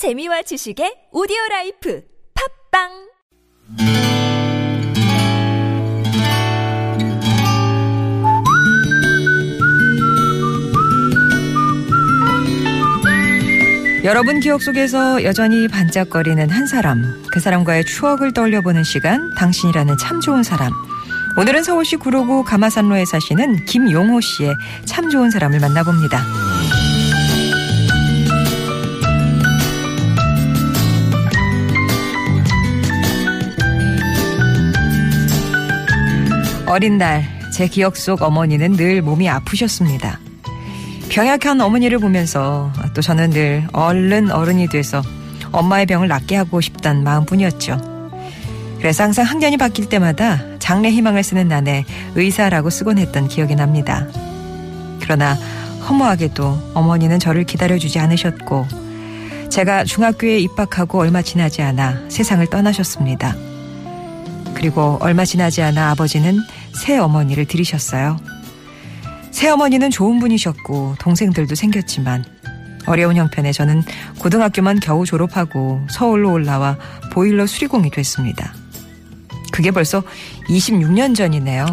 재미와 지식의 오디오 라이프 팟빵 여러분 기억 속에서 여전히 반짝거리는 한 사람, 그 사람과의 추억을 떠올려보는 시간, 당신이라는 참 좋은 사람. 오늘은 서울시 구로구 가마산로에 사시는 김용호 씨의 참 좋은 사람을 만나봅니다. 어린 날, 제 기억 속 어머니는 늘 몸이 아프셨습니다. 병약한 어머니를 보면서 또 저는 늘 얼른 어른이 돼서 엄마의 병을 낫게 하고 싶단 마음뿐이었죠. 그래서 항상 학년이 바뀔 때마다 장래 희망을 쓰는 난에 의사라고 쓰곤 했던 기억이 납니다. 그러나 허무하게도 어머니는 저를 기다려주지 않으셨고 제가 중학교에 입학하고 얼마 지나지 않아 세상을 떠나셨습니다. 그리고 얼마 지나지 않아 아버지는 새 어머니를 들이셨어요. 새 어머니는 좋은 분이셨고 동생들도 생겼지만 어려운 형편에 저는 고등학교만 겨우 졸업하고 서울로 올라와 보일러 수리공이 됐습니다. 그게 벌써 26년 전이네요.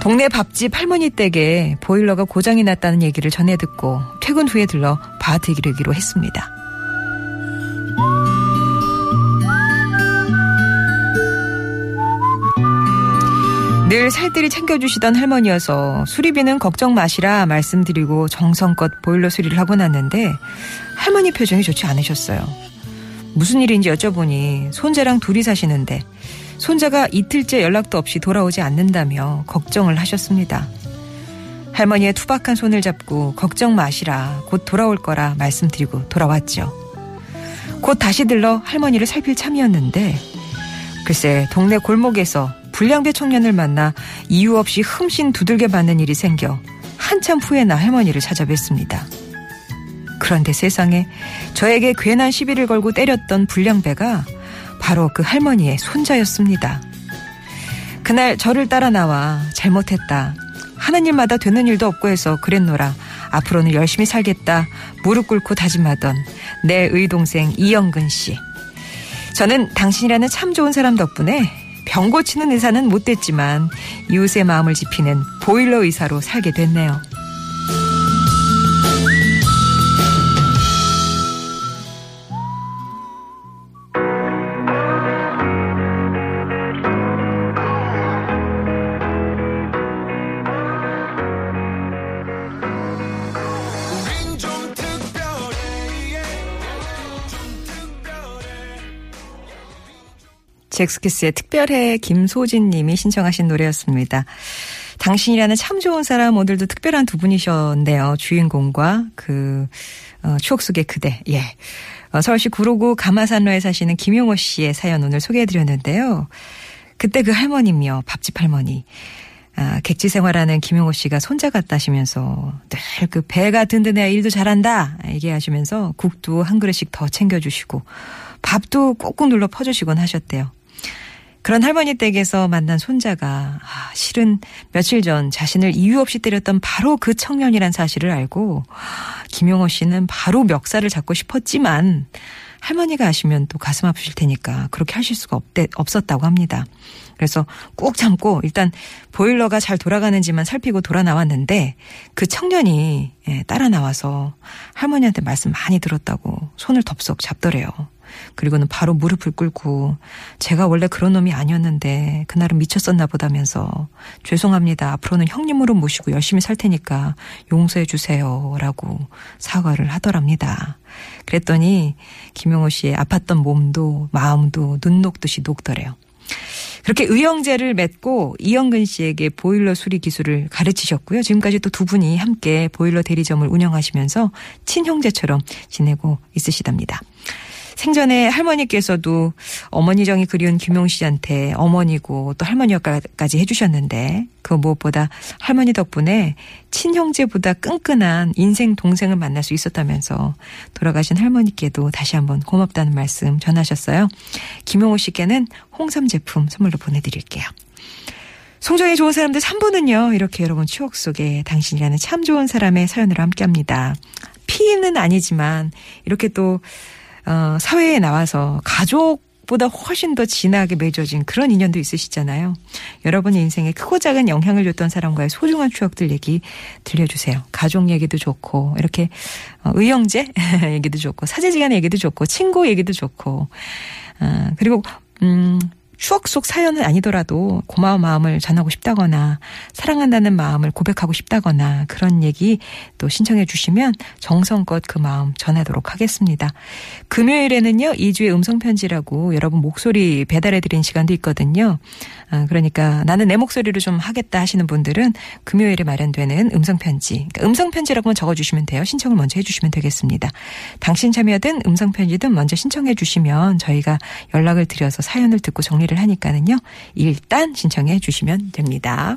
동네 밥집 할머니 댁에 보일러가 고장이 났다는 얘기를 전해 듣고 퇴근 후에 들러 봐드리기로 했습니다. 늘 살뜰히 챙겨주시던 할머니여서 수리비는 걱정 마시라 말씀드리고 정성껏 보일러 수리를 하고 났는데 할머니 표정이 좋지 않으셨어요. 무슨 일인지 여쭤보니 손자랑 둘이 사시는데 손자가 이틀째 연락도 없이 돌아오지 않는다며 걱정을 하셨습니다. 할머니의 투박한 손을 잡고 걱정 마시라 곧 돌아올 거라 말씀드리고 돌아왔죠. 곧 다시 들러 할머니를 살필 참이었는데 글쎄 동네 골목에서 불량배 청년을 만나 이유 없이 흠씬 두들겨 맞는 일이 생겨 한참 후에나 할머니를 찾아뵀습니다. 그런데 세상에 저에게 괜한 시비를 걸고 때렸던 불량배가 바로 그 할머니의 손자였습니다. 그날 저를 따라 나와 잘못했다. 하는 일마다 되는 일도 없고 해서 그랬노라. 앞으로는 열심히 살겠다. 무릎 꿇고 다짐하던 내 의동생 이영근 씨. 저는 당신이라는 참 좋은 사람 덕분에 병 고치는 의사는 못 됐지만 이웃의 마음을 지피는 보일러 의사로 살게 됐네요. 잭스키스의 특별해 김소진 님이 신청하신 노래였습니다. 당신이라는 참 좋은 사람 오늘도 특별한 두 분이셨네요. 주인공과 그 어, 추억 속의 그대. 예. 어, 서울시 구로구 가마산로에 사시는 김용호 씨의 사연 오늘 소개해 드렸는데요. 그때 그 할머니며 밥집 할머니. 아, 객지 생활하는 김용호 씨가 손자 같다시면서 늘 그 배가 든든해야 일도 잘한다 얘기하시면서 국도 한 그릇씩 더 챙겨주시고 밥도 꼭꼭 눌러 퍼주시곤 하셨대요. 그런 할머니 댁에서 만난 손자가 아, 실은 며칠 전 자신을 이유 없이 때렸던 바로 그 청년이란 사실을 알고 김용호 씨는 바로 멱살을 잡고 싶었지만 할머니가 아시면 또 가슴 아프실 테니까 그렇게 하실 수가 없대, 없었다고 합니다. 그래서 꾹 참고 일단 보일러가 잘 돌아가는지만 살피고 돌아 나왔는데 그 청년이 예, 따라 나와서 할머니한테 말씀 많이 들었다고 손을 덥석 잡더래요. 그리고는 바로 무릎을 꿇고 제가 원래 그런 놈이 아니었는데 그날은 미쳤었나 보다면서 죄송합니다. 앞으로는 형님으로 모시고 열심히 살 테니까 용서해 주세요라고 사과를 하더랍니다. 그랬더니 김용호 씨의 아팠던 몸도 마음도 눈 녹듯이 녹더래요. 그렇게 의형제를 맺고 이영근 씨에게 보일러 수리 기술을 가르치셨고요. 지금까지 또 두 분이 함께 보일러 대리점을 운영하시면서 친형제처럼 지내고 있으시답니다. 생전에 할머니께서도 어머니 정이 그리운 김용 씨한테 어머니고 또 할머니 역할까지 해주셨는데 그 무엇보다 할머니 덕분에 친형제보다 끈끈한 인생 동생을 만날 수 있었다면서 돌아가신 할머니께도 다시 한번 고맙다는 말씀 전하셨어요. 김용호 씨께는 홍삼 제품 선물로 보내드릴게요. 송정의 좋은 사람들 3부는요. 이렇게 여러분 추억 속에 당신이라는 참 좋은 사람의 사연으로 함께 합니다. 피는 아니지만 이렇게 또 어, 사회에 나와서 가족 보다 훨씬 더 진하게 맺어진 그런 인연도 있으시잖아요. 여러분의 인생에 크고 작은 영향을 줬던 사람과의 소중한 추억들 얘기 들려주세요. 가족 얘기도 좋고 이렇게 어, 의형제 얘기도 좋고 사제지간 얘기도 좋고 친구 얘기도 좋고 아, 그리고 음 추억 속 사연은 아니더라도 고마운 마음을 전하고 싶다거나 사랑한다는 마음을 고백하고 싶다거나 그런 얘기 또 신청해 주시면 정성껏 그 마음 전하도록 하겠습니다. 금요일에는요, 2주의 음성편지라고 여러분 목소리 배달해 드린 시간도 있거든요. 아, 그러니까 나는 내 목소리로 좀 하겠다 하시는 분들은 금요일에 마련되는 음성편지. 그러니까 음성편지라고만 적어 주시면 돼요. 신청을 먼저 해 주시면 되겠습니다. 당신 참여든 음성편지든 먼저 신청해 주시면 저희가 연락을 드려서 사연을 듣고 정리를 하니까는요. 일단 신청해 주시면 됩니다.